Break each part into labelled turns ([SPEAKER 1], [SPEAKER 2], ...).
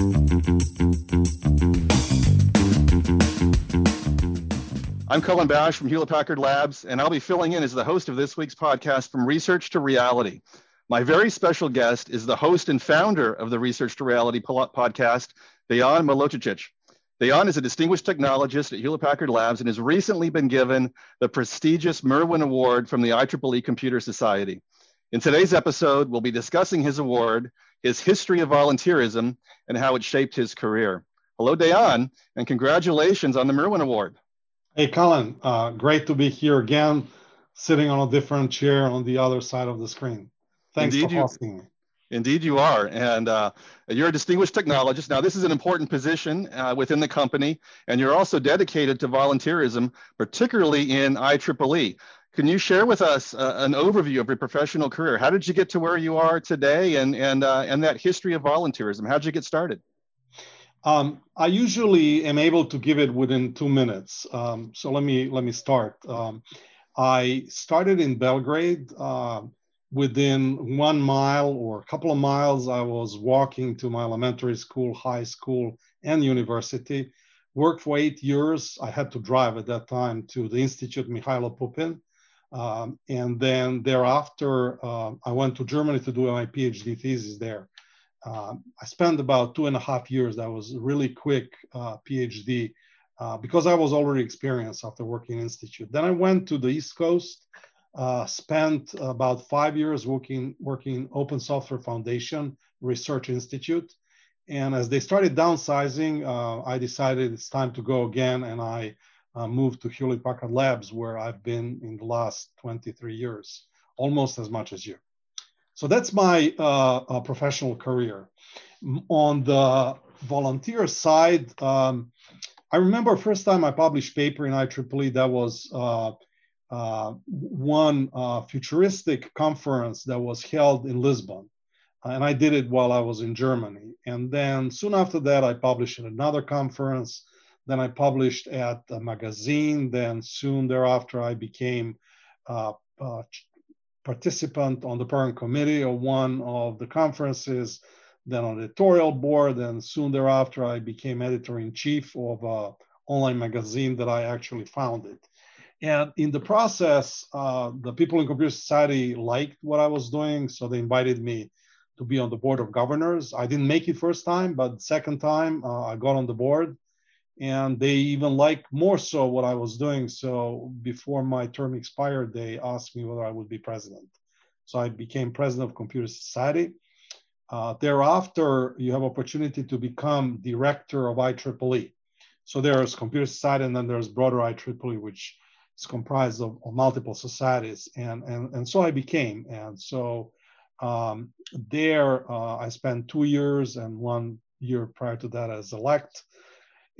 [SPEAKER 1] I'm Cullen Bash from Hewlett Packard Labs, and I'll be filling in as the host of this week's podcast from Research to Reality. My very special guest is the host and founder of the Research to Reality podcast, Dejan Milojicic. Dejan is a distinguished technologist at Hewlett Packard Labs and has recently been given the prestigious Merwin Award from the IEEE Computer Society. In today's episode, we'll be discussing his award, his history of volunteerism, and how it shaped his career. Hello, Dejan, and congratulations on the Merwin Award.
[SPEAKER 2] Hey, Cullen, uh, great to be here again, sitting on a different chair on the other side of the screen. Thanks Indeed for you, hosting me.
[SPEAKER 1] Indeed, you are. And uh, you're a distinguished technologist. Now, this is an important position uh, within the company, and you're also dedicated to volunteerism, particularly in IEEE. Can you share with us uh, an overview of your professional career? How did you get to where you are today and, and, uh, and that history of volunteerism? How did you get started?
[SPEAKER 2] Um, I usually am able to give it within two minutes. Um, so let me let me start. Um, I started in Belgrade. Uh, within one mile or a couple of miles, I was walking to my elementary school, high school, and university. Worked for eight years. I had to drive at that time to the Institute Mihailo Pupin. Um, and then thereafter, uh, I went to Germany to do my PhD thesis there. Uh, I spent about two and a half years. That was really quick uh, PhD uh, because I was already experienced after working in institute. Then I went to the East Coast, uh, spent about five years working working Open Software Foundation Research Institute. And as they started downsizing, uh, I decided it's time to go again, and I uh, moved to Hewlett Packard Labs, where I've been in the last 23 years, almost as much as you. So that's my uh, uh, professional career. On the volunteer side, um, I remember first time I published paper in IEEE, that was uh, uh, one uh, futuristic conference that was held in Lisbon. And I did it while I was in Germany. And then soon after that, I published at another conference. Then I published at a magazine. Then soon thereafter, I became uh, uh, participant on the parent committee of one of the conferences, then on the editorial board, and soon thereafter I became editor-in-chief of an online magazine that I actually founded. And in the process, uh, the people in Computer Society liked what I was doing, so they invited me to be on the board of governors. I didn't make it first time, but second time uh, I got on the board and they even like more so what I was doing. So before my term expired, they asked me whether I would be president. So I became president of Computer Society. Uh, thereafter, you have opportunity to become director of IEEE. So there's Computer Society, and then there's broader IEEE, which is comprised of, of multiple societies. And, and, and so I became. And so um, there, uh, I spent two years and one year prior to that as elect.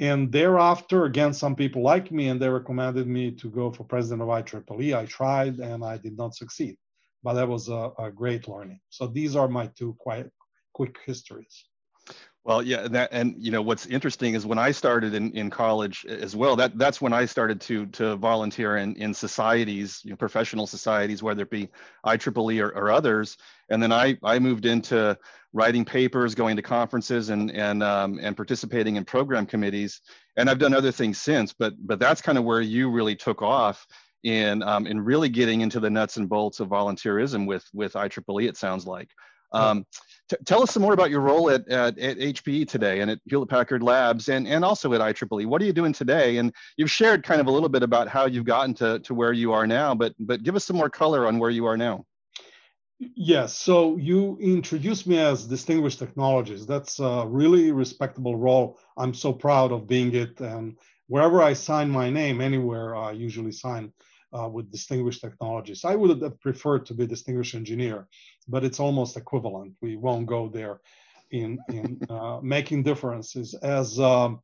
[SPEAKER 2] And thereafter, again, some people like me and they recommended me to go for president of IEEE. I tried and I did not succeed, but that was a, a great learning. So these are my two quite quick histories.
[SPEAKER 1] Well, yeah, that, and you know what's interesting is when I started in, in college as well. That that's when I started to to volunteer in in societies, you know, professional societies, whether it be IEEE or, or others. And then I I moved into writing papers, going to conferences, and and um, and participating in program committees. And I've done other things since, but but that's kind of where you really took off in um, in really getting into the nuts and bolts of volunteerism with with IEEE. It sounds like. Um, t- tell us some more about your role at, at, at, HPE today and at Hewlett Packard Labs and, and also at IEEE. What are you doing today? And you've shared kind of a little bit about how you've gotten to, to where you are now, but, but give us some more color on where you are now.
[SPEAKER 2] Yes, so you introduced me as distinguished technologist. That's a really respectable role. I'm so proud of being it. And wherever I sign my name, anywhere, I usually sign uh, with distinguished technologies. I would have preferred to be distinguished engineer, but it's almost equivalent. We won't go there in, in uh, making differences. As um,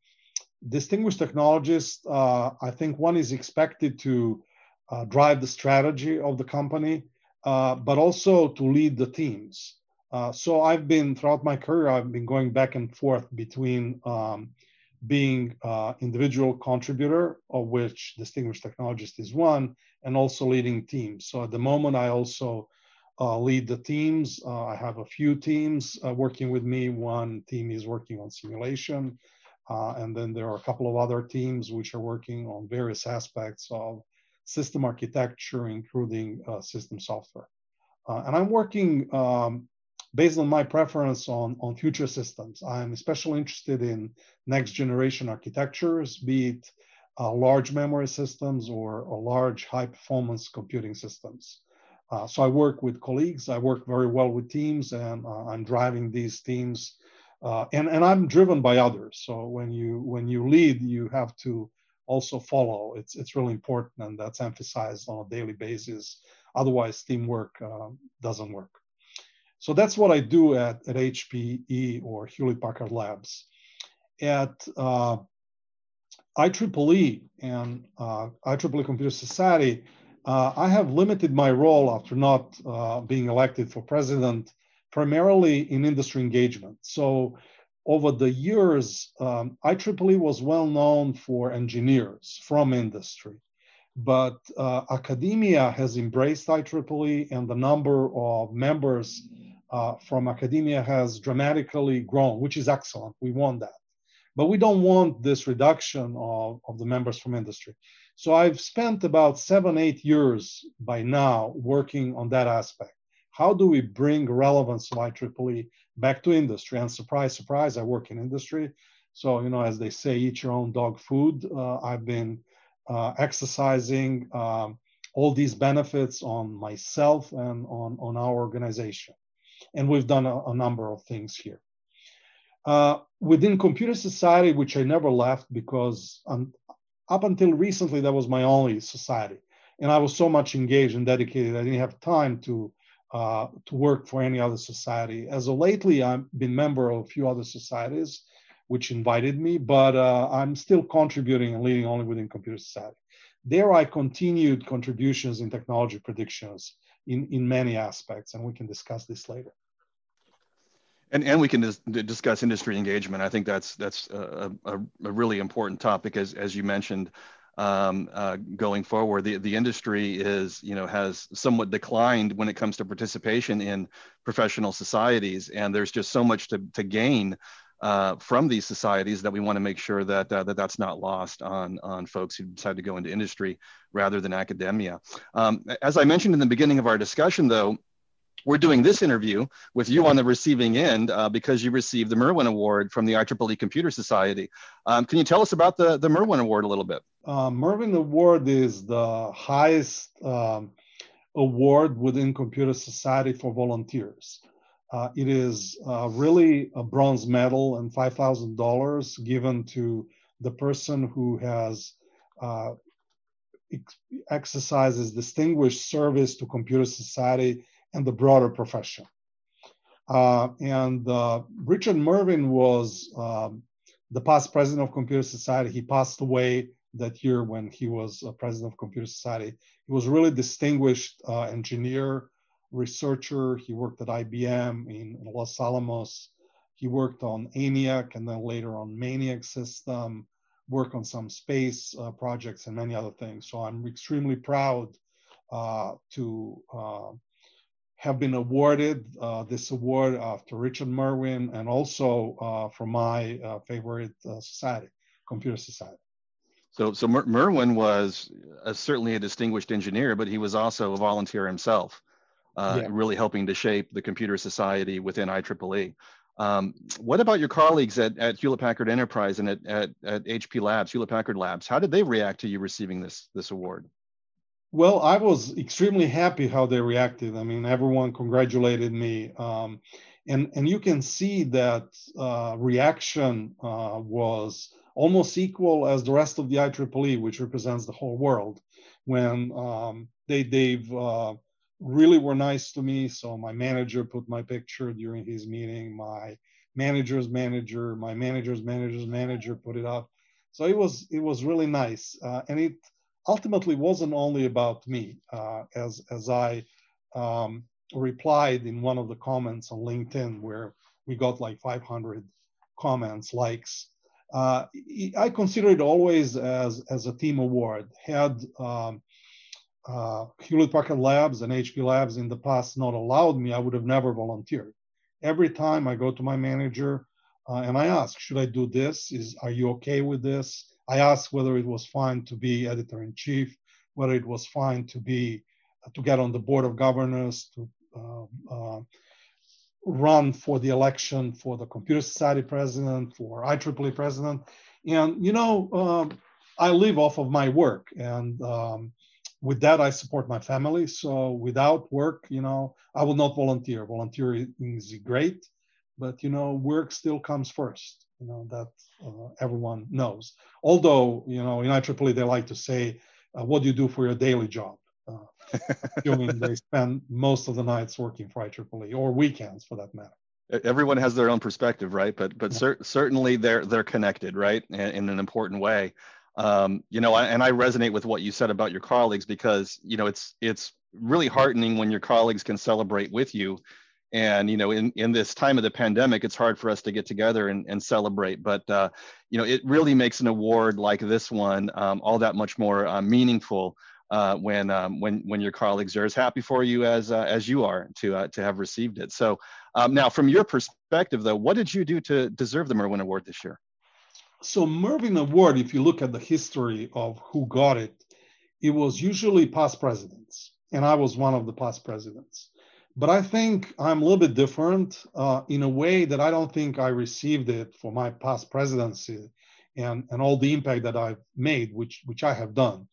[SPEAKER 2] distinguished technologist, uh, I think one is expected to uh, drive the strategy of the company, uh, but also to lead the teams. Uh, so I've been throughout my career, I've been going back and forth between um, being uh, individual contributor, of which distinguished technologist is one, and also leading teams. So at the moment, I also uh, lead the teams. Uh, I have a few teams uh, working with me. One team is working on simulation, uh, and then there are a couple of other teams which are working on various aspects of system architecture, including uh, system software. And I'm working um, based on my preference on, on future systems. I'm especially interested in next generation architectures, be it uh, large memory systems or, or large high performance computing systems. Uh, so I work with colleagues, I work very well with teams, and uh, I'm driving these teams. Uh, and, and I'm driven by others. So when you when you lead, you have to also follow. It's it's really important, and that's emphasized on a daily basis. Otherwise, teamwork uh, doesn't work. So that's what I do at, at HPE or Hewlett Packard Labs. At uh, IEEE and uh, IEEE Computer Society, uh, I have limited my role after not uh, being elected for president, primarily in industry engagement. So over the years, um, IEEE was well known for engineers from industry, but uh, academia has embraced IEEE and the number of members uh, from academia has dramatically grown, which is excellent. We want that. But we don't want this reduction of, of the members from industry. So I've spent about seven, eight years by now working on that aspect. How do we bring relevance of IEEE back to industry? And surprise, surprise, I work in industry. So, you know, as they say, eat your own dog food. Uh, I've been uh, exercising um, all these benefits on myself and on, on our organization. And we've done a, a number of things here. Uh, within computer society, which I never left because up until recently, that was my only society. And I was so much engaged and dedicated, I didn't have time to, uh, to work for any other society. As of lately, I've been member of a few other societies which invited me, but uh, I'm still contributing and leading only within computer society. There I continued contributions in technology predictions in, in many aspects, and we can discuss this later.
[SPEAKER 1] And, and we can dis discuss industry engagement. I think that's that's a, a, a really important topic, as, as you mentioned. Um, uh, going forward, the, the industry is, you know, has somewhat declined when it comes to participation in professional societies, and there's just so much to, to gain uh, from these societies that we want to make sure that, uh, that that's not lost on, on folks who decide to go into industry rather than academia. Um, as I mentioned in the beginning of our discussion, though, we're doing this interview with you on the receiving end uh, because you received the Merwin Award from the IEEE Computer Society. Um, can you tell us about the, the Merwin Award a little bit?
[SPEAKER 2] Uh, Merwin Award is the highest um, award within Computer Society for volunteers. Uh, it is uh, really a bronze medal and $5,000 given to the person who has uh, ex- exercises distinguished service to computer society and the broader profession. Uh, and uh, Richard Merwin was um, the past president of Computer Society. He passed away that year when he was president of Computer Society. He was really distinguished uh, engineer, researcher. He worked at IBM in, Los Alamos. He worked on ENIAC and then later on MANIAC system, worked on some space uh, projects and many other things. So I'm extremely proud uh, to uh, have been awarded uh, this award after Richard Merwin and also uh, from my uh, favorite society, Computer Society.
[SPEAKER 1] So, so Mer Merwin was certainly a distinguished engineer, but he was also a volunteer himself, uh, yeah. really helping to shape the Computer Society within IEEE. Um, what about your colleagues at, at Hewlett Packard Enterprise and at, at, at HP Labs, Hewlett Packard Labs? How did they react to you receiving this, this award?
[SPEAKER 2] Well, I was extremely happy how they reacted. I mean, everyone congratulated me. Um, and, and you can see that uh, reaction uh, was almost equal as the rest of the IEEE, which represents the whole world, when um, they, they've uh, really were nice to me. So my manager put my picture during his meeting. My manager's manager, my manager's manager's manager put it up. So it was it was really nice, uh, and it ultimately wasn't only about me. Uh, as as I um, replied in one of the comments on LinkedIn, where we got like 500 comments, likes. Uh, I consider it always as as a team award. Had um, uh, Hewlett Packard Labs and HP Labs in the past not allowed me, I would have never volunteered. Every time I go to my manager uh, and I ask, should I do this? Is are you okay with this? I asked whether it was fine to be editor in chief, whether it was fine to be uh, to get on the board of governors, to uh, uh, run for the election for the Computer Society president, for IEEE president, and you know, um, I live off of my work, and um, with that, I support my family. So without work, you know, I will not volunteer. Volunteering is great, but you know, work still comes first. You know that uh, everyone knows. Although you know, in IEEE they like to say, uh, "What do you do for your daily job?" Uh, assuming they spend most of the nights working for IEEE or weekends, for that matter
[SPEAKER 1] everyone has their own perspective right but but cer- certainly they're they're connected right in, in an important way um, you know, and I resonate with what you said about your colleagues because you know it's it's really heartening when your colleagues can celebrate with you. And you know, in in this time of the pandemic, it's hard for us to get together and, and celebrate. But uh, you know, it really makes an award like this one um, all that much more uh, meaningful uh, when um, when when your colleagues are as happy for you as uh, as you are to uh, to have received it. So um, now, from your perspective, though, what did you do to deserve the Merwin Award this year?
[SPEAKER 2] So Merwin Award, if you look at the history of who got it, it was usually past presidents, and I was one of the past presidents. But I think I'm a little bit different uh, in a way that I don't think I received it for my past presidency and, and all the impact that I've made, which, which I have done,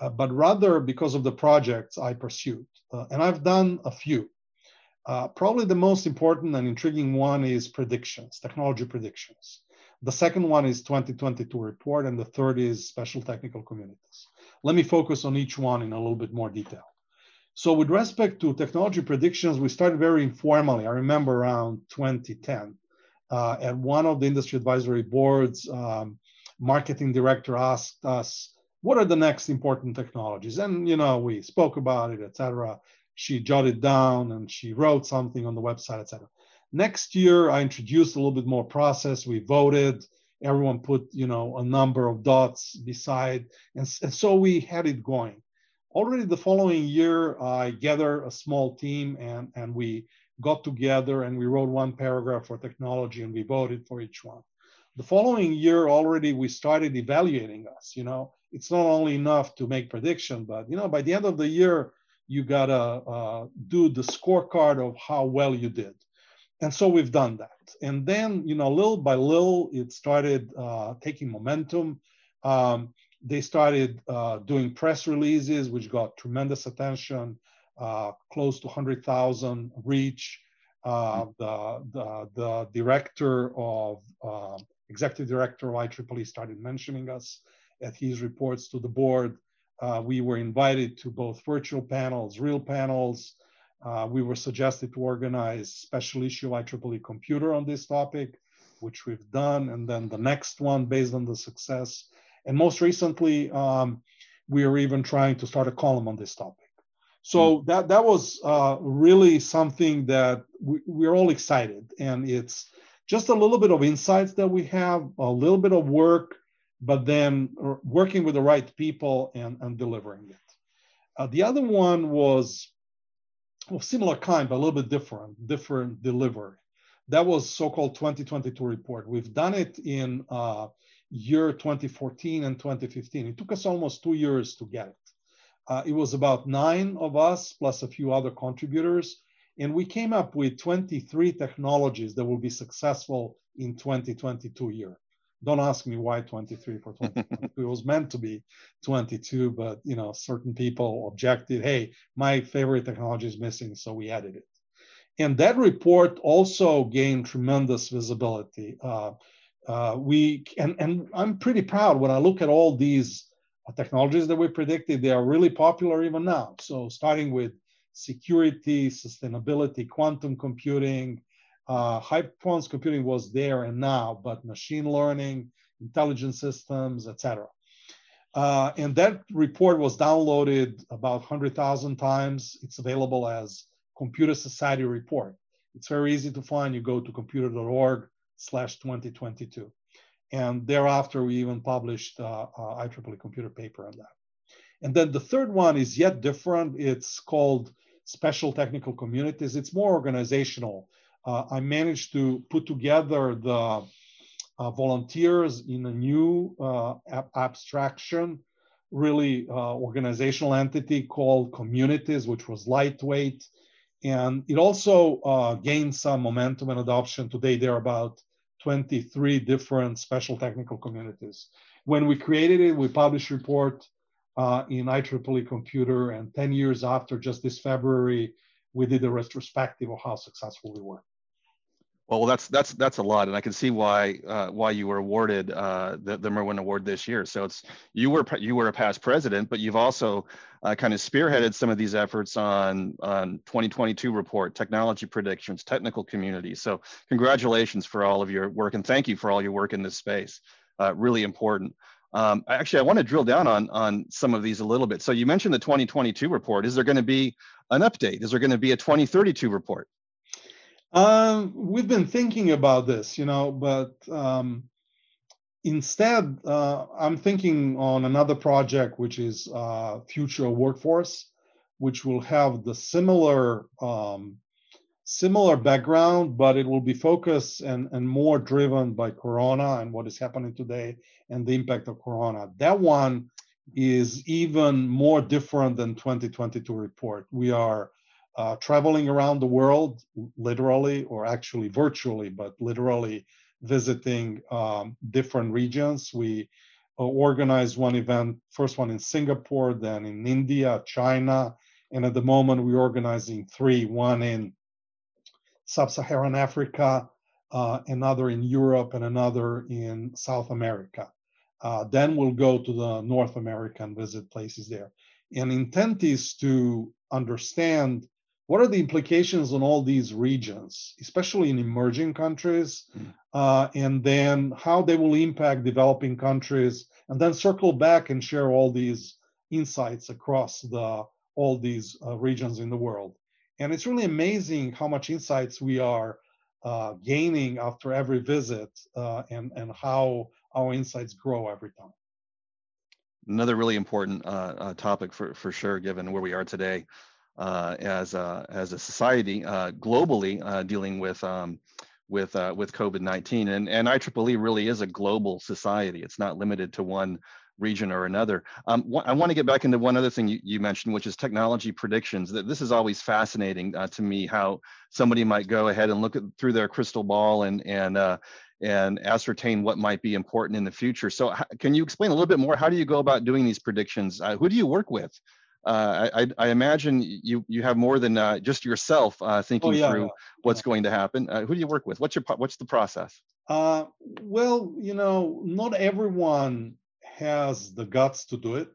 [SPEAKER 2] uh, but rather because of the projects I pursued. Uh, and I've done a few. Uh, probably the most important and intriguing one is predictions, technology predictions. The second one is 2022 report, and the third is special technical communities. Let me focus on each one in a little bit more detail. So with respect to technology predictions, we started very informally. I remember around 2010, uh, at one of the industry advisory boards, um, marketing director asked us, what are the next important technologies? And, you know, we spoke about it, etc. She jotted down and she wrote something on the website, etc. Next year, I introduced a little bit more process. We voted. Everyone put, you know, a number of dots beside, and, and so we had it going. Already the following year, I gathered a small team and, and we got together and we wrote one paragraph for technology and we voted for each one. The following year, already we started evaluating us. You know, it's not only enough to make prediction, but you know, by the end of the year, you gotta uh, do the scorecard of how well you did and so we've done that. And then, you know, little by little, it started uh, taking momentum. Um, they started uh, doing press releases, which got tremendous attention, uh, close to 100,000 reach. Uh, the, the, the director of, um, executive director of IEEE started mentioning us at his reports to the board. Uh, we were invited to both virtual panels, real panels, uh, we were suggested to organize special issue IEEE computer on this topic, which we've done, and then the next one based on the success. And most recently, um, we are even trying to start a column on this topic. So mm. that that was uh, really something that we, we're all excited, and it's just a little bit of insights that we have, a little bit of work, but then working with the right people and, and delivering it. Uh, the other one was of similar kind, but a little bit different, different delivery. That was so-called 2022 report. We've done it in uh, year 2014 and 2015. It took us almost two years to get it. Uh, it was about nine of us plus a few other contributors. And we came up with 23 technologies that will be successful in 2022 year. Don't ask me why 23 for 2022. it was meant to be 22, but you know, certain people objected, hey, my favorite technology is missing, so we added it. And that report also gained tremendous visibility. Uh, uh, we and, and I'm pretty proud when I look at all these technologies that we predicted, they are really popular even now. So starting with security, sustainability, quantum computing, uh, high performance computing was there and now, but machine learning, intelligent systems, etc. Uh, and that report was downloaded about 100,000 times. It's available as Computer Society report. It's very easy to find. You go to computer.org slash 2022. And thereafter, we even published uh, uh, IEEE computer paper on that. And then the third one is yet different. It's called special technical communities. It's more organizational. Uh, I managed to put together the uh, volunteers in a new uh, ab abstraction, really organizational entity called communities, which was lightweight. And it also gained some momentum and adoption. Today, there are about 23 different special technical communities. When we created it, we published a report uh, in IEEE Computer, and 10 years after, just this February, we did a retrospective of how successful we were.
[SPEAKER 1] Well, that's that's that's a lot, and I can see why uh, why you were awarded uh, the the Merwin Award this year. So it's you were you were a past president, but you've also uh, kind of spearheaded some of these efforts on on 2022 report, technology predictions, technical community. So congratulations for all of your work, and thank you for all your work in this space. Uh, really important. Um, actually, I want to drill down on on some of these a little bit. So you mentioned the 2022 report. Is there going to be an update? Is there going to be a 2032 report?
[SPEAKER 2] Um, we've been thinking about this, you know, but um, instead, uh, I'm thinking on another project, which is uh, Future Workforce, which will have the similar um, similar background, but it will be focused and, and more driven by Corona and what is happening today and the impact of Corona. That one is even more different than 2022 report. We are uh, traveling around the world, literally, or actually virtually, but literally visiting um, different regions. We uh, organized one event, first one in Singapore, then in India, China, and at the moment we're organizing three, one in sub-Saharan Africa, uh, another in Europe, and another in South America. Uh, then we'll go to the North America and visit places there. And intent is to understand what are the implications on all these regions, especially in emerging countries, mm. uh, and then how they will impact developing countries, and then circle back and share all these insights across the all these uh, regions in the world. And it's really amazing how much insights we are uh, gaining after every visit, uh, and and how our insights grow every time.
[SPEAKER 1] Another really important uh, uh, topic for for sure, given where we are today as a, as a society uh, globally uh, dealing with um, with uh, with COVID-19 and and IEEE really is a global society. It's not limited to one region or another. Um, I want to get back into one other thing you, you mentioned, which is technology predictions. That this is always fascinating uh, to me how somebody might go ahead and look at, through their crystal ball and and uh, and ascertain what might be important in the future. So, can you explain a little bit more? How do you go about doing these predictions? who do you work with? Uh, I, I, imagine you you have more than uh, just yourself uh, thinking oh, yeah, through yeah. what's yeah. going to happen. Uh, who do you work with? What's your what's the process?
[SPEAKER 2] Uh, well, you know, not everyone has the guts to do it.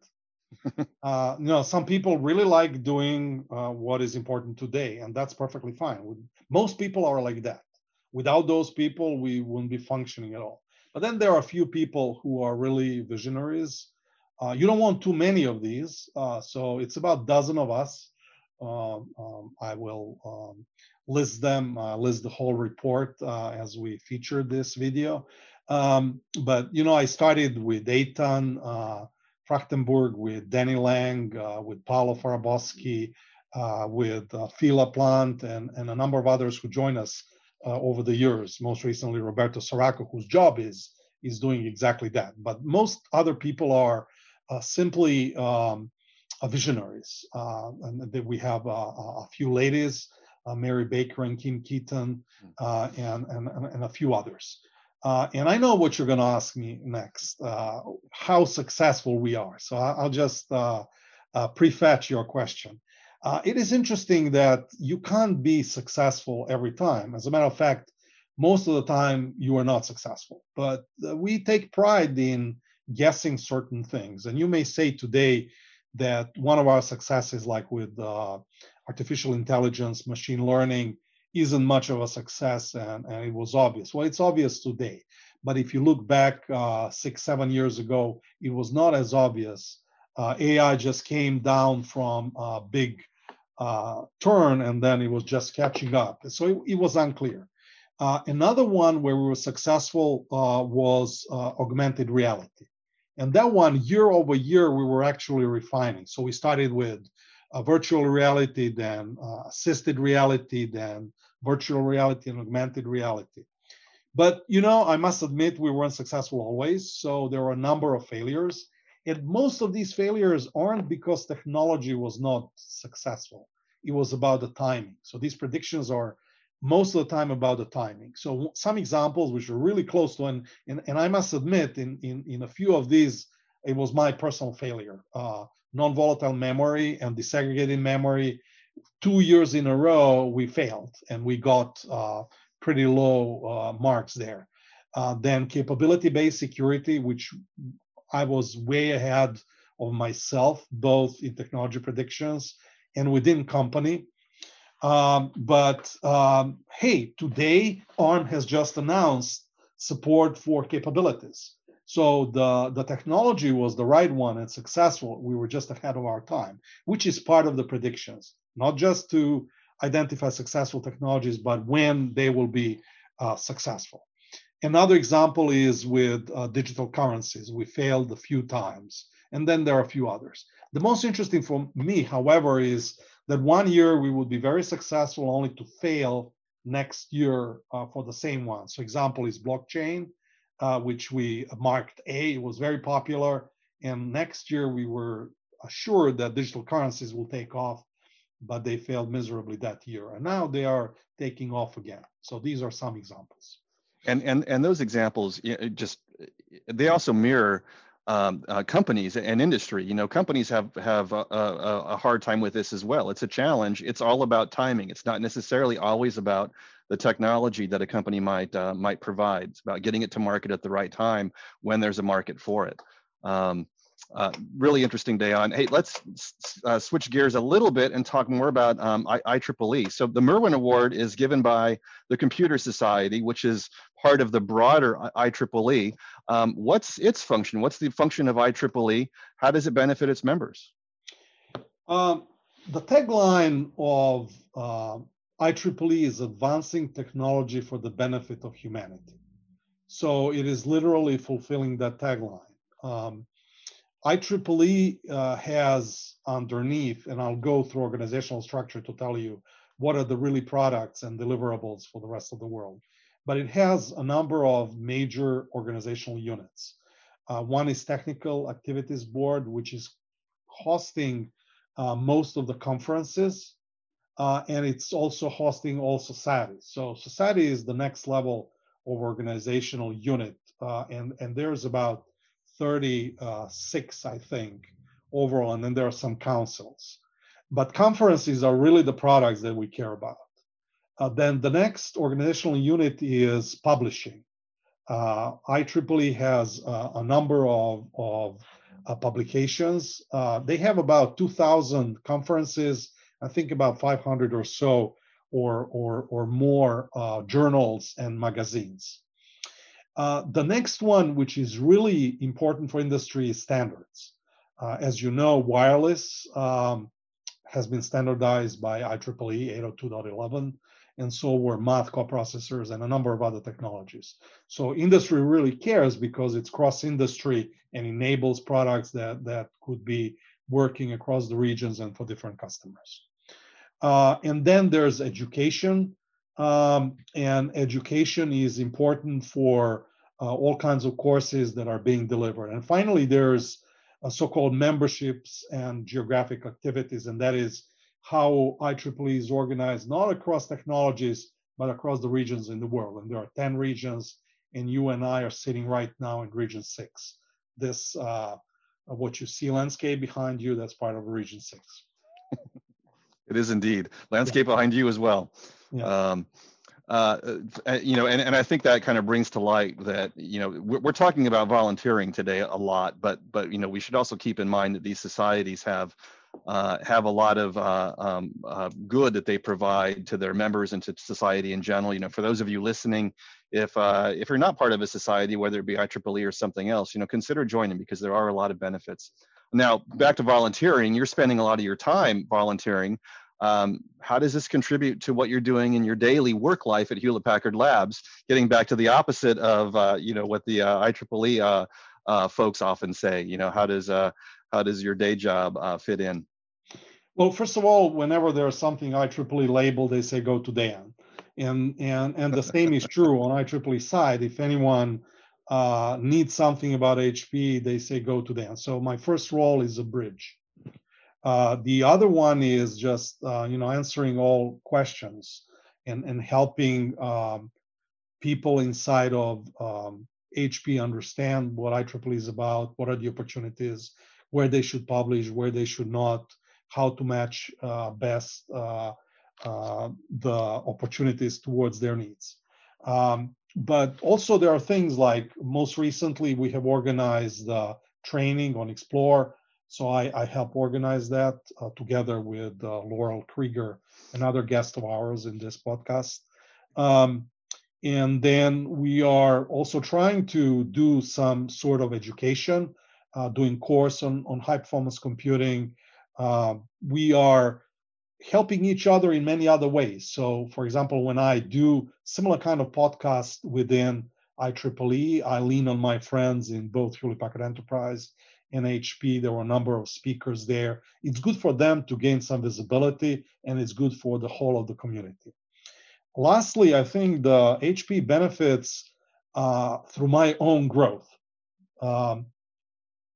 [SPEAKER 2] Uh, you know, some people really like doing what is important today, and that's perfectly fine. Most people are like that. Without those people, we wouldn't be functioning at all. But then there are a few people who are really visionaries uh, you don't want too many of these, uh, so it's about a dozen of us. Um, um, I will um, list them, uh, list the whole report uh, as we feature this video. Um, but you know, I started with Eitan uh, Frachtenberg, with Danny Lang, uh, with Paolo Faraboschi, with uh, Phil LaPlante, and, and a number of others who joined us over the years. Most recently, Roberto Saracco, whose job is is doing exactly that. But most other people are uh, simply um, visionaries. Uh, and we have uh, a few ladies, Mary Baker and Kim Keeton, hmm. and, and, and a few others. Uh, and I know what you're going to ask me next, uh, how successful we are. So I'll just uh, prefetch your question. Uh, it is interesting that you can't be successful every time. As a matter of fact, most of the time you are not successful. But we take pride in guessing certain things. And you may say today that one of our successes, like with uh, artificial intelligence, machine learning, isn't much of a success and, and it was obvious. Well, it's obvious today. But if you look back uh, six, seven years ago, it was not as obvious. Uh, AI just came down from a big uh, turn and then it was just catching up. So it, it was unclear. Uh, another one where we were successful uh, was uh, augmented reality And that one, year over year, we were actually refining. So we started with uh, virtual reality, then uh, assisted reality, then virtual reality and augmented reality. But you know, I must admit we weren't successful always. So there were a number of failures. And most of these failures aren't because technology was not successful. It was about the timing. So these predictions are most of the time about the timing. So some examples which are really close to, and, and, and I must admit in, in, in a few of these, it was my personal failure. Uh, non-volatile memory and disaggregated memory, two years in a row, we failed and we got uh, pretty low uh, marks there. Uh, then capability-based security, which I was way ahead of myself, both in technology predictions and within company. Um, but um, hey, today ARM has just announced support for capabilities. So the, the technology was the right one and successful. We were just ahead of our time, which is part of the predictions, not just to identify successful technologies, but when they will be uh, successful. Another example is with uh, digital currencies. We failed a few times, and then there are a few others. The most interesting for me, however, is that one year we would be very successful only to fail next year uh, for the same one. So example is blockchain, uh, which we marked A, it was very popular. And next year we were assured that digital currencies will take off, but they failed miserably that year. And now they are taking off again. So these are some examples
[SPEAKER 1] and and and those examples just they also mirror um, uh, companies and industry. You know, companies have have a, a, a, hard time with this as well. It's a challenge. It's all about timing. It's not necessarily always about the technology that a company might uh, might provide. It's about getting it to market at the right time when there's a market for it. Um, uh, really interesting Dejan. Hey, let's uh, switch gears a little bit and talk more about um, IEEE. So the Merwin Award is given by the Computer Society, which is part of the broader IEEE. Um, what's its function? What's the function of IEEE? How does it benefit its members?
[SPEAKER 2] Um, the tagline of uh, IEEE is advancing technology for the benefit of humanity. So it is literally fulfilling that tagline. Um, IEEE uh, has underneath, and I'll go through organizational structure to tell you what are the really products and deliverables for the rest of the world. But it has a number of major organizational units. Uh, one is Technical Activities Board, which is hosting uh, most of the conferences, uh, and it's also hosting all societies. So society is the next level of organizational unit, uh, and, and there's about 36, I think, overall, and then there are some councils. But conferences are really the products that we care about. Uh, then the next organizational unit is publishing. Uh, IEEE has uh, a number of, of uh, publications. Uh, they have about 2,000 conferences, I think about 500 or so, or, or, or more uh, journals and magazines. The next one, which is really important for industry, is standards. As you know, wireless um, has been standardized by IEEE 802.11, and so were math coprocessors and a number of other technologies. So industry really cares because it's cross-industry and enables products that, that could be working across the regions and for different customers. Uh, and then there's education um, and education is important for uh, all kinds of courses that are being delivered. And finally, there's uh, so-called memberships and geographic activities, and that is how IEEE is organized, not across technologies, but across the regions in the world. And there are 10 regions, and you and I are sitting right now in region six. This, uh, what you see landscape behind you, that's part of region six.
[SPEAKER 1] it is indeed. Landscape yeah. behind you as well. Yeah. Um, uh, uh, you know, and, and I think that kind of brings to light that, you know, we're, we're, talking about volunteering today a lot, but, but, you know, we should also keep in mind that these societies have, uh, have a lot of uh, um, uh, good that they provide to their members and to society in general. You know, for those of you listening, if, uh, if you're not part of a society, whether it be IEEE or something else, you know, consider joining because there are a lot of benefits. Now, back to volunteering, you're spending a lot of your time volunteering um, how does this contribute to what you're doing in your daily work life at Hewlett Packard Labs? Getting back to the opposite of uh, you know what the IEEE uh, folks often say. You know, how does uh, how does your day job uh, fit in?
[SPEAKER 2] Well, first of all, whenever there's something IEEE labeled, they say go to Dan, and and and the same is true on IEEE side. If anyone uh, needs something about HP, they say go to Dan. So my first role is a bridge. Uh, the other one is just uh, you know answering all questions and and helping um, people inside of um, HP understand what IEEE is about, what are the opportunities, where they should publish, where they should not, how to match uh, best uh, uh, the opportunities towards their needs. Um, but also there are things like most recently we have organized training on Xplore so I, I help organize that uh, together with uh, Laurel Krieger, another guest of ours in this podcast. Um, and then we are also trying to do some sort of education, uh, doing course on, on high performance computing. Uh, we are helping each other in many other ways. So for example, when I do similar kind of podcast within IEEE, I lean on my friends in both Hewlett Packard Enterprise and HP. There were a number of speakers there. It's good for them to gain some visibility, and it's good for the whole of the community. Lastly, I think the HP benefits uh, through my own growth. Um,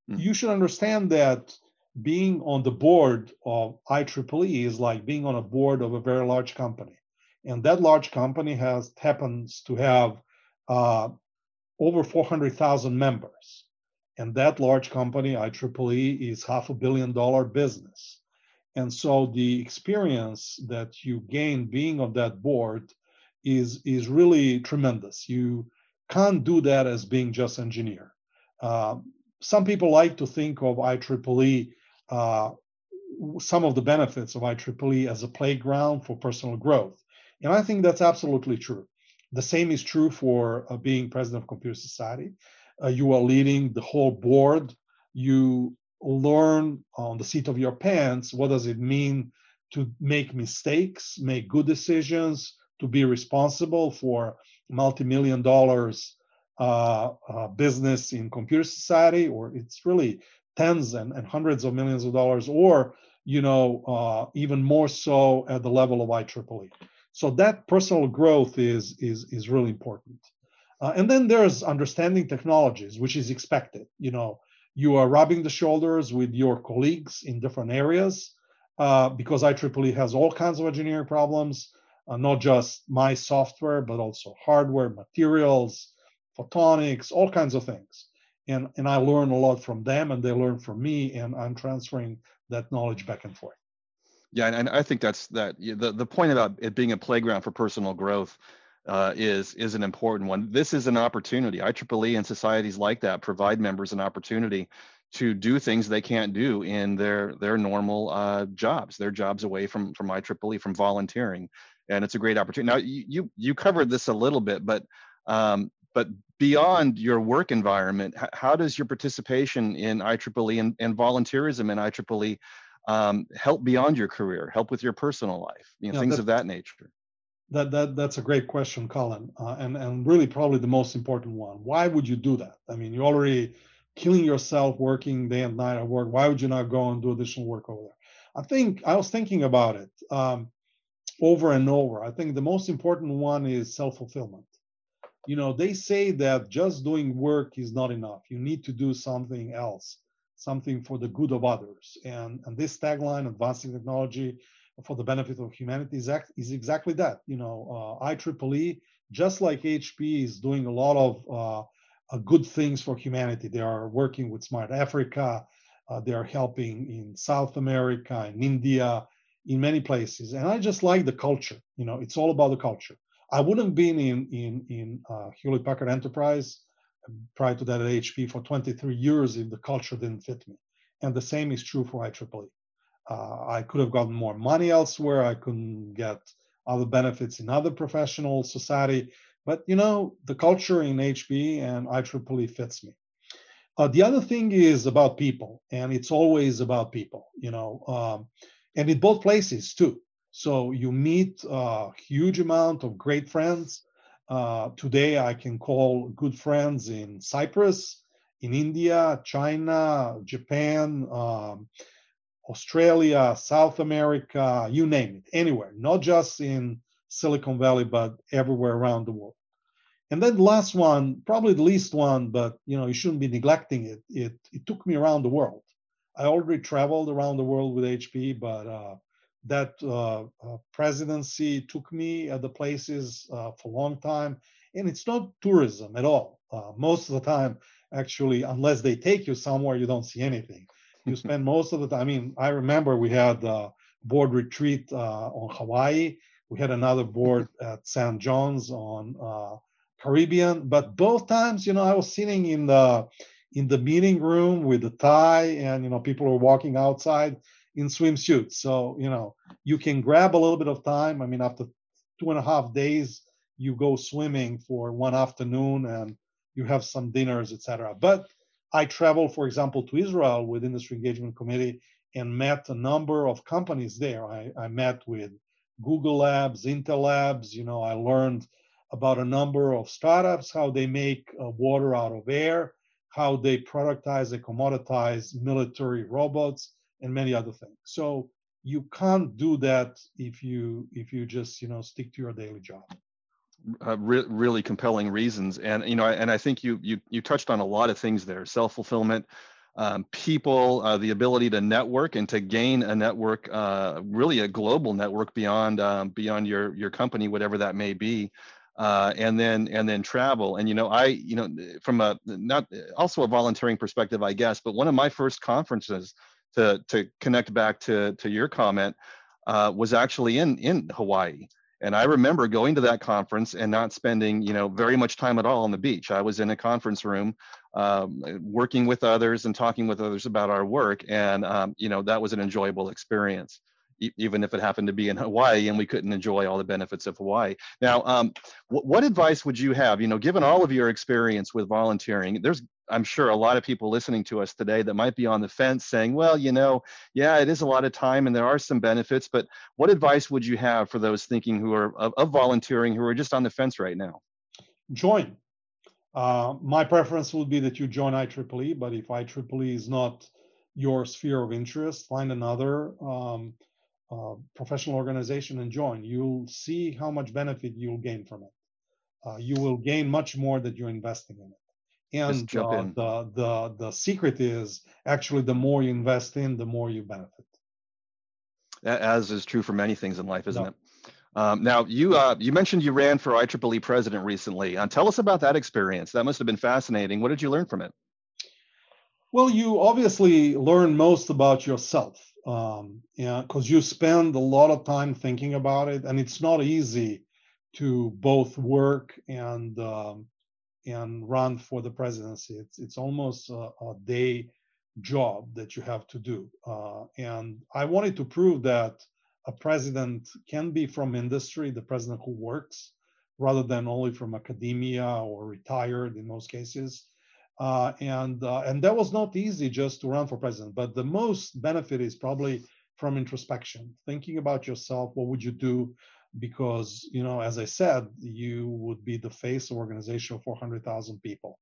[SPEAKER 2] mm. You should understand that being on the board of IEEE is like being on a board of a very large company. And that large company has happens to have uh, over 400,000 members. And that large company, IEEE, is half a billion dollar business. And so the experience that you gain being on that board is, is really tremendous. You can't do that as being just engineer. Uh, some people like to think of IEEE, uh, some of the benefits of IEEE as a playground for personal growth. And I think that's absolutely true. The same is true for uh, being president of Computer Society uh, you are leading the whole board. You learn on the seat of your pants what does it mean to make mistakes, make good decisions, to be responsible for multi-million dollars uh, uh, business in computer society, or it's really tens and, and hundreds of millions of dollars, or you know uh, even more so at the level of IEEE. So that personal growth is is is really important. Uh, and then there's understanding technologies, which is expected. You know, you are rubbing the shoulders with your colleagues in different areas uh, because IEEE has all kinds of engineering problems, uh, not just my software, but also hardware, materials, photonics, all kinds of things. And, and I learn a lot from them and they learn from me and I'm transferring that knowledge back and forth.
[SPEAKER 1] Yeah, and, and I think that's that the, the point about it being a playground for personal growth uh, is is an important one. This is an opportunity. IEEE and societies like that provide members an opportunity to do things they can't do in their their normal uh, jobs, their jobs away from from IEEE, from volunteering, and it's a great opportunity. Now you you covered this a little bit, but um, but beyond your work environment, how does your participation in IEEE and, and volunteerism in IEEE um, help beyond your career, help with your personal life, you know, yeah, things of that nature?
[SPEAKER 2] That, that that's a great question, Cullen, uh, and and really probably the most important one. Why would you do that? I mean, you're already killing yourself working day and night at work. Why would you not go and do additional work over there? I think I was thinking about it um, over and over. I think the most important one is self fulfillment. You know, they say that just doing work is not enough. You need to do something else, something for the good of others. And and this tagline, advancing technology for the benefit of humanity is, act, is exactly that. You know, uh, IEEE, just like HP, is doing a lot of uh, uh, good things for humanity. They are working with Smart Africa. Uh, they are helping in South America, in India, in many places. And I just like the culture. You know, it's all about the culture. I wouldn't been in in in uh, Hewlett Packard Enterprise prior to that at HP for 23 years if the culture didn't fit me. And the same is true for IEEE. Uh, I could have gotten more money elsewhere. I couldn't get other benefits in other professional society. But you know, the culture in HP and IEEE fits me. Uh, the other thing is about people, and it's always about people. You know, um, and in both places too. So you meet a huge amount of great friends. Uh, today, I can call good friends in Cyprus, in India, China, Japan, um, Australia, South America, you name it, anywhere, not just in Silicon Valley, but everywhere around the world. And then the last one, probably the least one, but you know, you shouldn't be neglecting it. It it took me around the world. I already traveled around the world with HP, but uh, that uh, uh, presidency took me at the places uh, for a long time. And it's not tourism at all. Uh, most of the time, actually, unless they take you somewhere, you don't see anything. You spend most of the time. I mean, I remember we had a board retreat uh, on Hawaii. We had another board at St. John's on Caribbean. But both times, you know, I was sitting in the in the meeting room with a tie, and you know, people were walking outside in swimsuits. So you know, you can grab a little bit of time. I mean, after two and a half days, you go swimming for one afternoon, and you have some dinners, etc. But I traveled, for example, to Israel with Industry Engagement Committee and met a number of companies there. I, I met with Google Labs, Intel Labs. You know, I learned about a number of startups, how they make uh, water out of air, how they productize and commoditize military robots, and many other things. So you can't do that if you if you just you know stick to your daily job.
[SPEAKER 1] Uh, re- really compelling reasons, and you know, and I think you you you touched on a lot of things there: self fulfillment, um, people, uh, the ability to network and to gain a network, uh, really a global network beyond um, beyond your your company, whatever that may be uh, and then and then travel. And you know, I you know from a not also a volunteering perspective, I guess, but one of my first conferences to to connect back to to your comment uh, was actually in in Hawaii. And I remember going to that conference and not spending, you know, very much time at all on the beach. I was in a conference room, um, working with others and talking with others about our work, and um, you know, that was an enjoyable experience even if it happened to be in Hawaii and we couldn't enjoy all the benefits of Hawaii. Now, um, what, what advice would you have? You know, given all of your experience with volunteering, there's I'm sure a lot of people listening to us today that might be on the fence saying, well, you know, yeah, it is a lot of time and there are some benefits, but what advice would you have for those thinking who are of, of volunteering who are just on the fence right now?
[SPEAKER 2] Join. Uh, my preference would be that you join IEEE, but if IEEE is not your sphere of interest, find another um, uh, professional organization and join, you'll see how much benefit you'll gain from it. Uh, you will gain much more that you're investing in it. And uh, in. the the the secret is actually the more you invest in, the more you benefit.
[SPEAKER 1] As is true for many things in life, isn't no. it? Um, now, you uh, you mentioned you ran for IEEE president recently. Uh, tell us about that experience. That must have been fascinating. What did you learn from it?
[SPEAKER 2] Well, you obviously learn most about yourself um, yeah, because you spend a lot of time thinking about it, and it's not easy to both work and um, and run for the presidency. It's it's almost a, a day job that you have to do, uh, and I wanted to prove that a president can be from industry, the president who works, rather than only from academia or retired in most cases. Uh, and uh, and that was not easy just to run for president. But the most benefit is probably from introspection, thinking about yourself. What would you do? Because you know, as I said, you would be the face of organization of 400,000 people.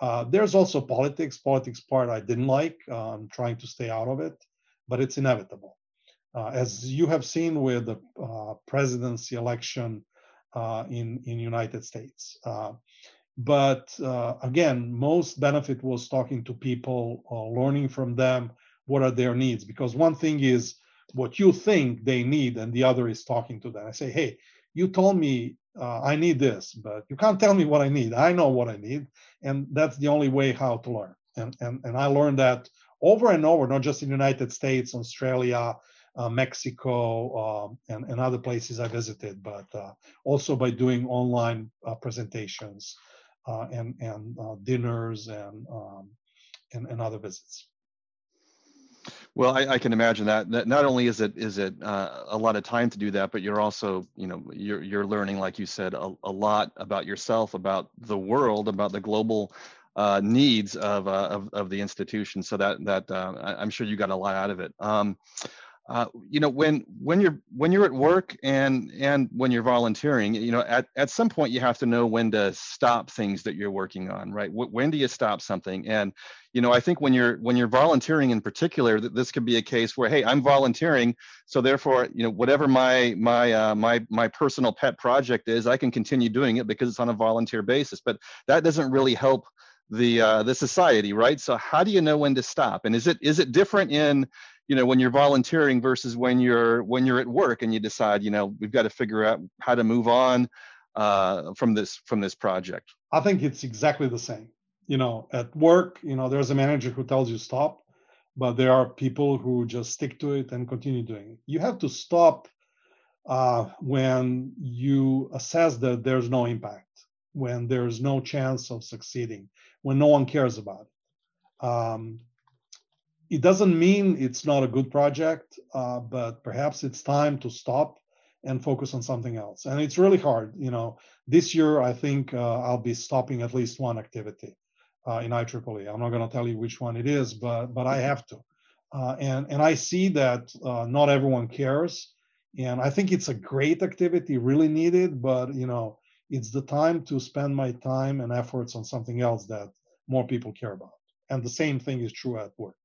[SPEAKER 2] Uh, there's also politics. Politics part I didn't like. I'm trying to stay out of it, but it's inevitable. Uh, as you have seen with the uh, presidency election in in United States but uh, again most benefit was talking to people uh, learning from them what are their needs. Because one thing is what you think they need and the other is talking to them. I say hey you told me uh, i need this but you can't tell me what i need. I know what i need. And that's the only way how to learn. And and, and i learned that over and over not just in the united states australia uh, Mexico um, and, and other places I visited, but uh, also by doing online uh, presentations and and uh, dinners and, um, and and other visits.
[SPEAKER 1] Well, I, I, can imagine that. That not only is it is it uh, a lot of time to do that, but you're also you know you're you're learning, like you said, a, a lot about yourself, about the world, about the global uh, needs of, uh, of, of the institution. So that that uh, I'm sure you got a lot out of it. Um, uh, you know when when you're when you're at work and and when you're volunteering you know at, at some point you have to know when to stop things that you're working on right? W- when do you stop something? And you know i think when you're when you're volunteering in particular that this could be a case where hey i'm volunteering so therefore you know whatever my my uh, my my personal pet project is i can continue doing it because it's on a volunteer basis. But that doesn't really help the uh, the society right? So how do you know when to stop? And is it is it different in you know when you're volunteering versus when you're when you're at work and you decide you know we've got to figure out how to move on uh, from this from this project.
[SPEAKER 2] I think it's exactly the same. You know at work you know there's a manager who tells you stop but there are people who just stick to it and continue doing it. You have to stop uh, when you assess that there's no impact when there's no chance of succeeding when no one cares about it. Um, it doesn't mean it's not a good project, uh, but perhaps it's time to stop and focus on something else. And it's really hard. You know, this year I think uh, I'll be stopping at least one activity uh, in IEEE. I'm not going to tell you which one it is, but but I have to. Uh, and and I see that uh, not everyone cares, and I think it's a great activity, really needed. But you know, it's the time to spend my time and efforts on something else that more people care about. And the same thing is true at work.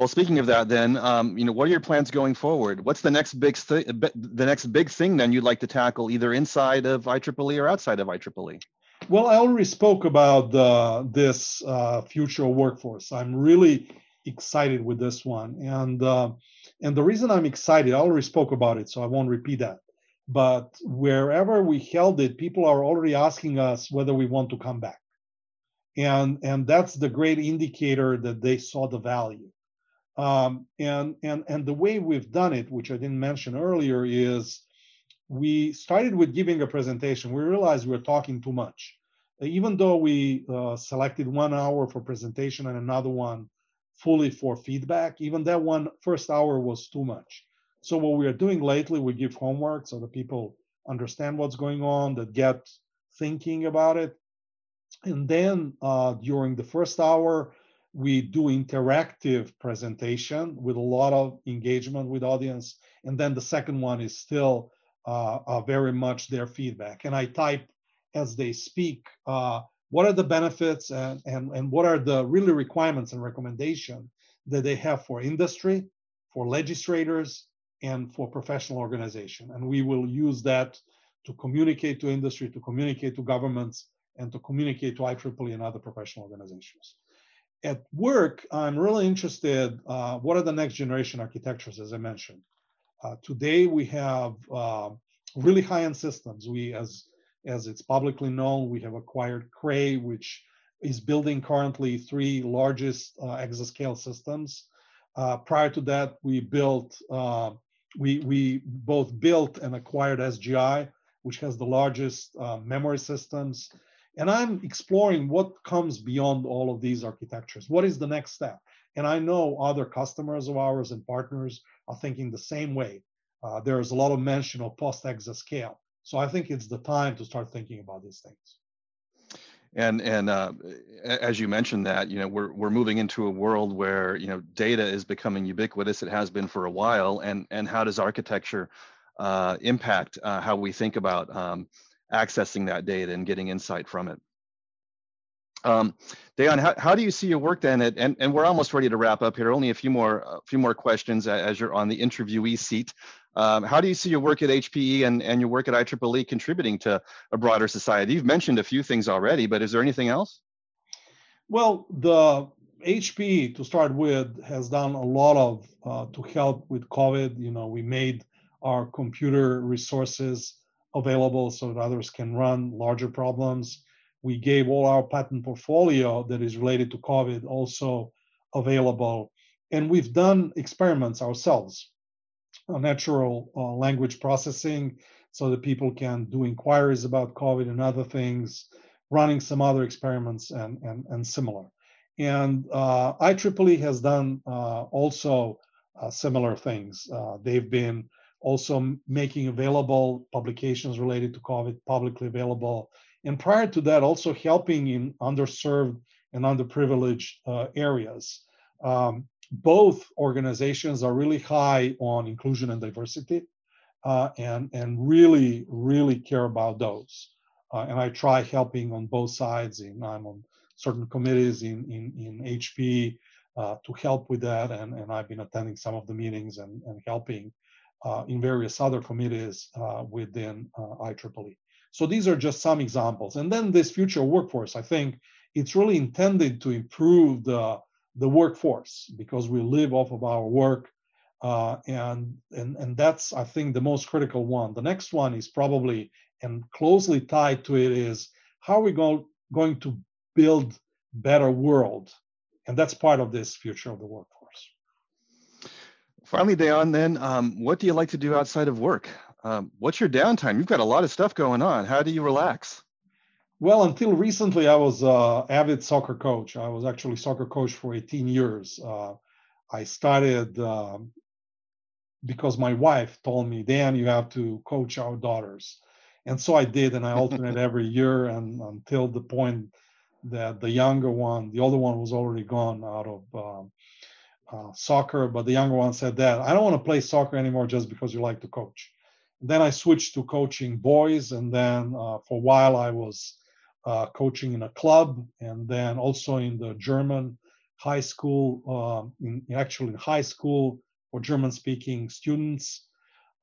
[SPEAKER 1] Well, speaking of that, then, um, you know, what are your plans going forward? What's the next big th- the next big thing then you'd like to tackle, either inside of IEEE or outside of IEEE?
[SPEAKER 2] Well, I already spoke about uh, this uh, future workforce. I'm really excited with this one, and uh, and the reason I'm excited, I already spoke about it, so I won't repeat that. But wherever we held it, people are already asking us whether we want to come back, and and that's the great indicator that they saw the value um, and, and, and the way we've done it, which I didn't mention earlier, is we started with giving a presentation. We realized we were talking too much. Even though we uh, selected one hour for presentation and another one fully for feedback, even that one first hour was too much. So what we are doing lately, we give homework so that people understand what's going on, that get thinking about it. And then uh, during the first hour, we do interactive presentation with a lot of engagement with audience and then the second one is still uh, uh, very much their feedback. And i type as they speak uh, what are the benefits and, and, and what are the really requirements and recommendation that they have for industry for legislators and for professional organization? And we will use that to communicate to industry to communicate to governments and to communicate to IEEE and other professional organizations at work, I'm really interested, uh, what are the next generation architectures, as I mentioned. Uh, today, we have uh, really high-end systems. We, as, as it's publicly known, we have acquired Cray, which is building currently three largest uh, exascale systems. Uh, prior to that, we built, uh, we, we both built and acquired SGI, which has the largest memory systems and I'm exploring what comes beyond all of these architectures. What is the next step? And I know other customers of ours and partners are thinking the same way. Uh, there's a lot of mention of post exascale. So I think it's the time to start thinking about these things.
[SPEAKER 1] And and uh, as you mentioned that, you know, we're we're moving into a world where you know data is becoming ubiquitous. It has been for a while. And and how does architecture uh, impact uh, how we think about um, accessing that data and getting insight from it. Um, Dejan, how, how do you see your work then? At, and, and we're almost ready to wrap up here. Only a few more a few more questions as you're on the interviewee seat. Um, how do you see your work at HPE and, and your work at IEEE contributing to a broader society? You've mentioned a few things already, but is there anything else?
[SPEAKER 2] Well, the HPE to start with has done a lot of uh, to help with COVID. You know, we made our computer resources available so that others can run larger problems. We gave all our patent portfolio that is related to COVID also available. And we've done experiments ourselves, on natural uh, language processing, so that people can do inquiries about COVID and other things, running some other experiments and, and, and similar. And uh, IEEE has done uh, also uh, similar things. Uh, they've been also making available publications related to COVID publicly available. And prior to that, also helping in underserved and underprivileged uh, areas. Um, both organizations are really high on inclusion and diversity uh, and, and really, really care about those. Uh, and I try helping on both sides. In, I'm on certain committees in, in, in HP uh, to help with that. And, and I've been attending some of the meetings and, and helping in various other committees uh, within uh, IEEE. So these are just some examples. And then this future workforce, I think it's really intended to improve the, the workforce because we live off of our work. Uh, and, and, and that's, I think, the most critical one. The next one is probably, and closely tied to it, is how are we go, going to build better world? And that's part of this future of the workforce.
[SPEAKER 1] Finally, Dejan, then, um, what do you like to do outside of work? Um, what's your downtime? You've got a lot of stuff going on. How do you relax?
[SPEAKER 2] Well, until recently, I was an avid soccer coach. I was actually soccer coach for 18 years. Uh, I started uh, because my wife told me, Dan, you have to coach our daughters. And so I did, and I alternate every year and until the point that the younger one, the older one was already gone out of um, uh, soccer, but the younger one said that I don't want to play soccer anymore just because you like to coach. Then I switched to coaching boys, and then uh, for a while I was uh, coaching in a club, and then also in the German high school, um, in actually in high school for German-speaking students.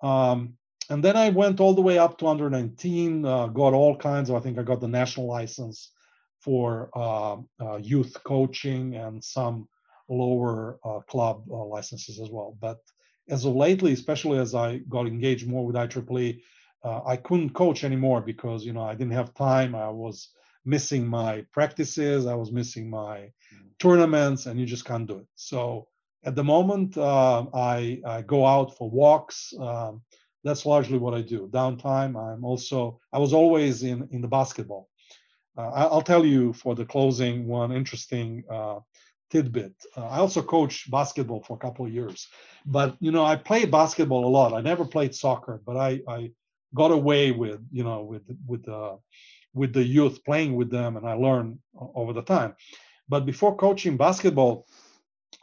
[SPEAKER 2] Um, and then I went all the way up to under 19, uh, got all kinds of. I think I got the national license for uh, uh, youth coaching and some lower uh, club uh, licenses as well. But as of lately, especially as I got engaged more with IEEE, uh, I couldn't coach anymore because you know I didn't have time. I was missing my practices. I was missing my mm. tournaments, and you just can't do it. So at the moment, uh, I, I, go out for walks. Um, that's largely what I do. Downtime. I'm also I was always in in the basketball. Uh, I'll tell you for the closing one interesting uh, tidbit. Uh, I also coached basketball for a couple of years, but you know I played basketball a lot. I never played soccer, but I, I got away with you know with with the with the youth playing with them, and I learned over the time. But before coaching basketball,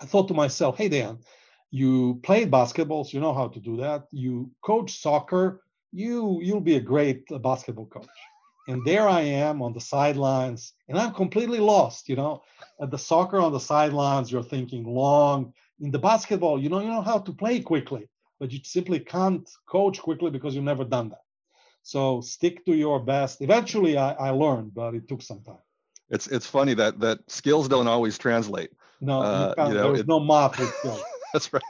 [SPEAKER 2] I thought to myself, "Hey Dan, you played basketball, so you know how to do that. You coach soccer, you you'll be a great basketball coach." And there I am on the sidelines, and I'm completely lost. You know, at the soccer on the sidelines, you're thinking long. In the basketball, you know, you know how to play quickly, but you simply can't coach quickly because you've never done that. So stick to your best. Eventually, I, I learned, but it took some time.
[SPEAKER 1] It's it's funny that that skills don't always translate.
[SPEAKER 2] No, uh, you, you know, there's no math with skills.
[SPEAKER 1] That's right.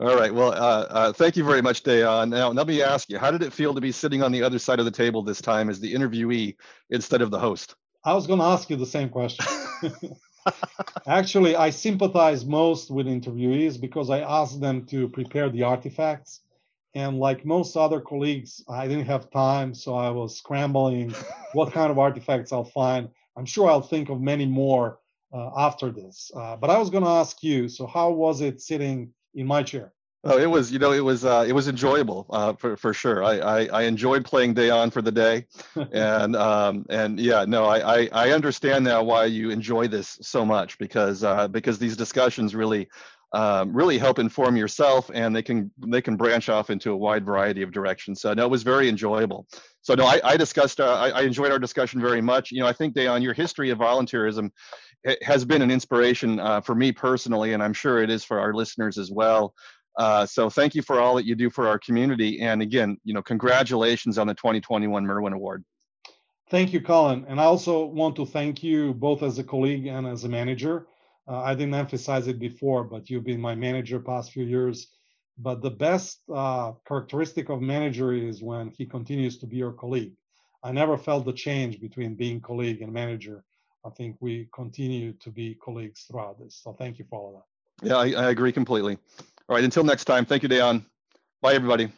[SPEAKER 1] All right. Well, uh, uh, thank you very much, Dejan. Now, let me ask you, how did it feel to be sitting on the other side of the table this time as the interviewee instead of the host?
[SPEAKER 2] I was going to ask you the same question. Actually, I sympathize most with interviewees because I ask them to prepare the artifacts. And like most other colleagues, I didn't have time, so I was scrambling what kind of artifacts I'll find. I'm sure I'll think of many more uh, after this. Uh, but I was going to ask you, so how was it sitting in my chair?
[SPEAKER 1] Oh, it was, you know, it was, uh, it was enjoyable uh, for for sure. I, I, I enjoyed playing Dejan for the day, and um, and yeah, no, I, I, I understand now why you enjoy this so much because uh, because these discussions really um, really help inform yourself, and they can they can branch off into a wide variety of directions. So no, it was very enjoyable. So no, I, I discussed, uh, I, I enjoyed our discussion very much. You know, I think Dejan, your history of volunteerism has been an inspiration uh, for me personally, and I'm sure it is for our listeners as well. Uh, so thank you for all that you do for our community. And again, you know, congratulations on the 2021 Merwin Award.
[SPEAKER 2] Thank you, Cullen. And I also want to thank you both as a colleague and as a manager. Uh, I didn't emphasize it before, but you've been my manager past few years. But the best uh, characteristic of manager is when he continues to be your colleague. I never felt the change between being colleague and manager. I think we continue to be colleagues throughout this. So thank you for all
[SPEAKER 1] that. Yeah, I, I agree completely. All right, until next time, thank you, Dejan. Bye, everybody.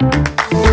[SPEAKER 3] You.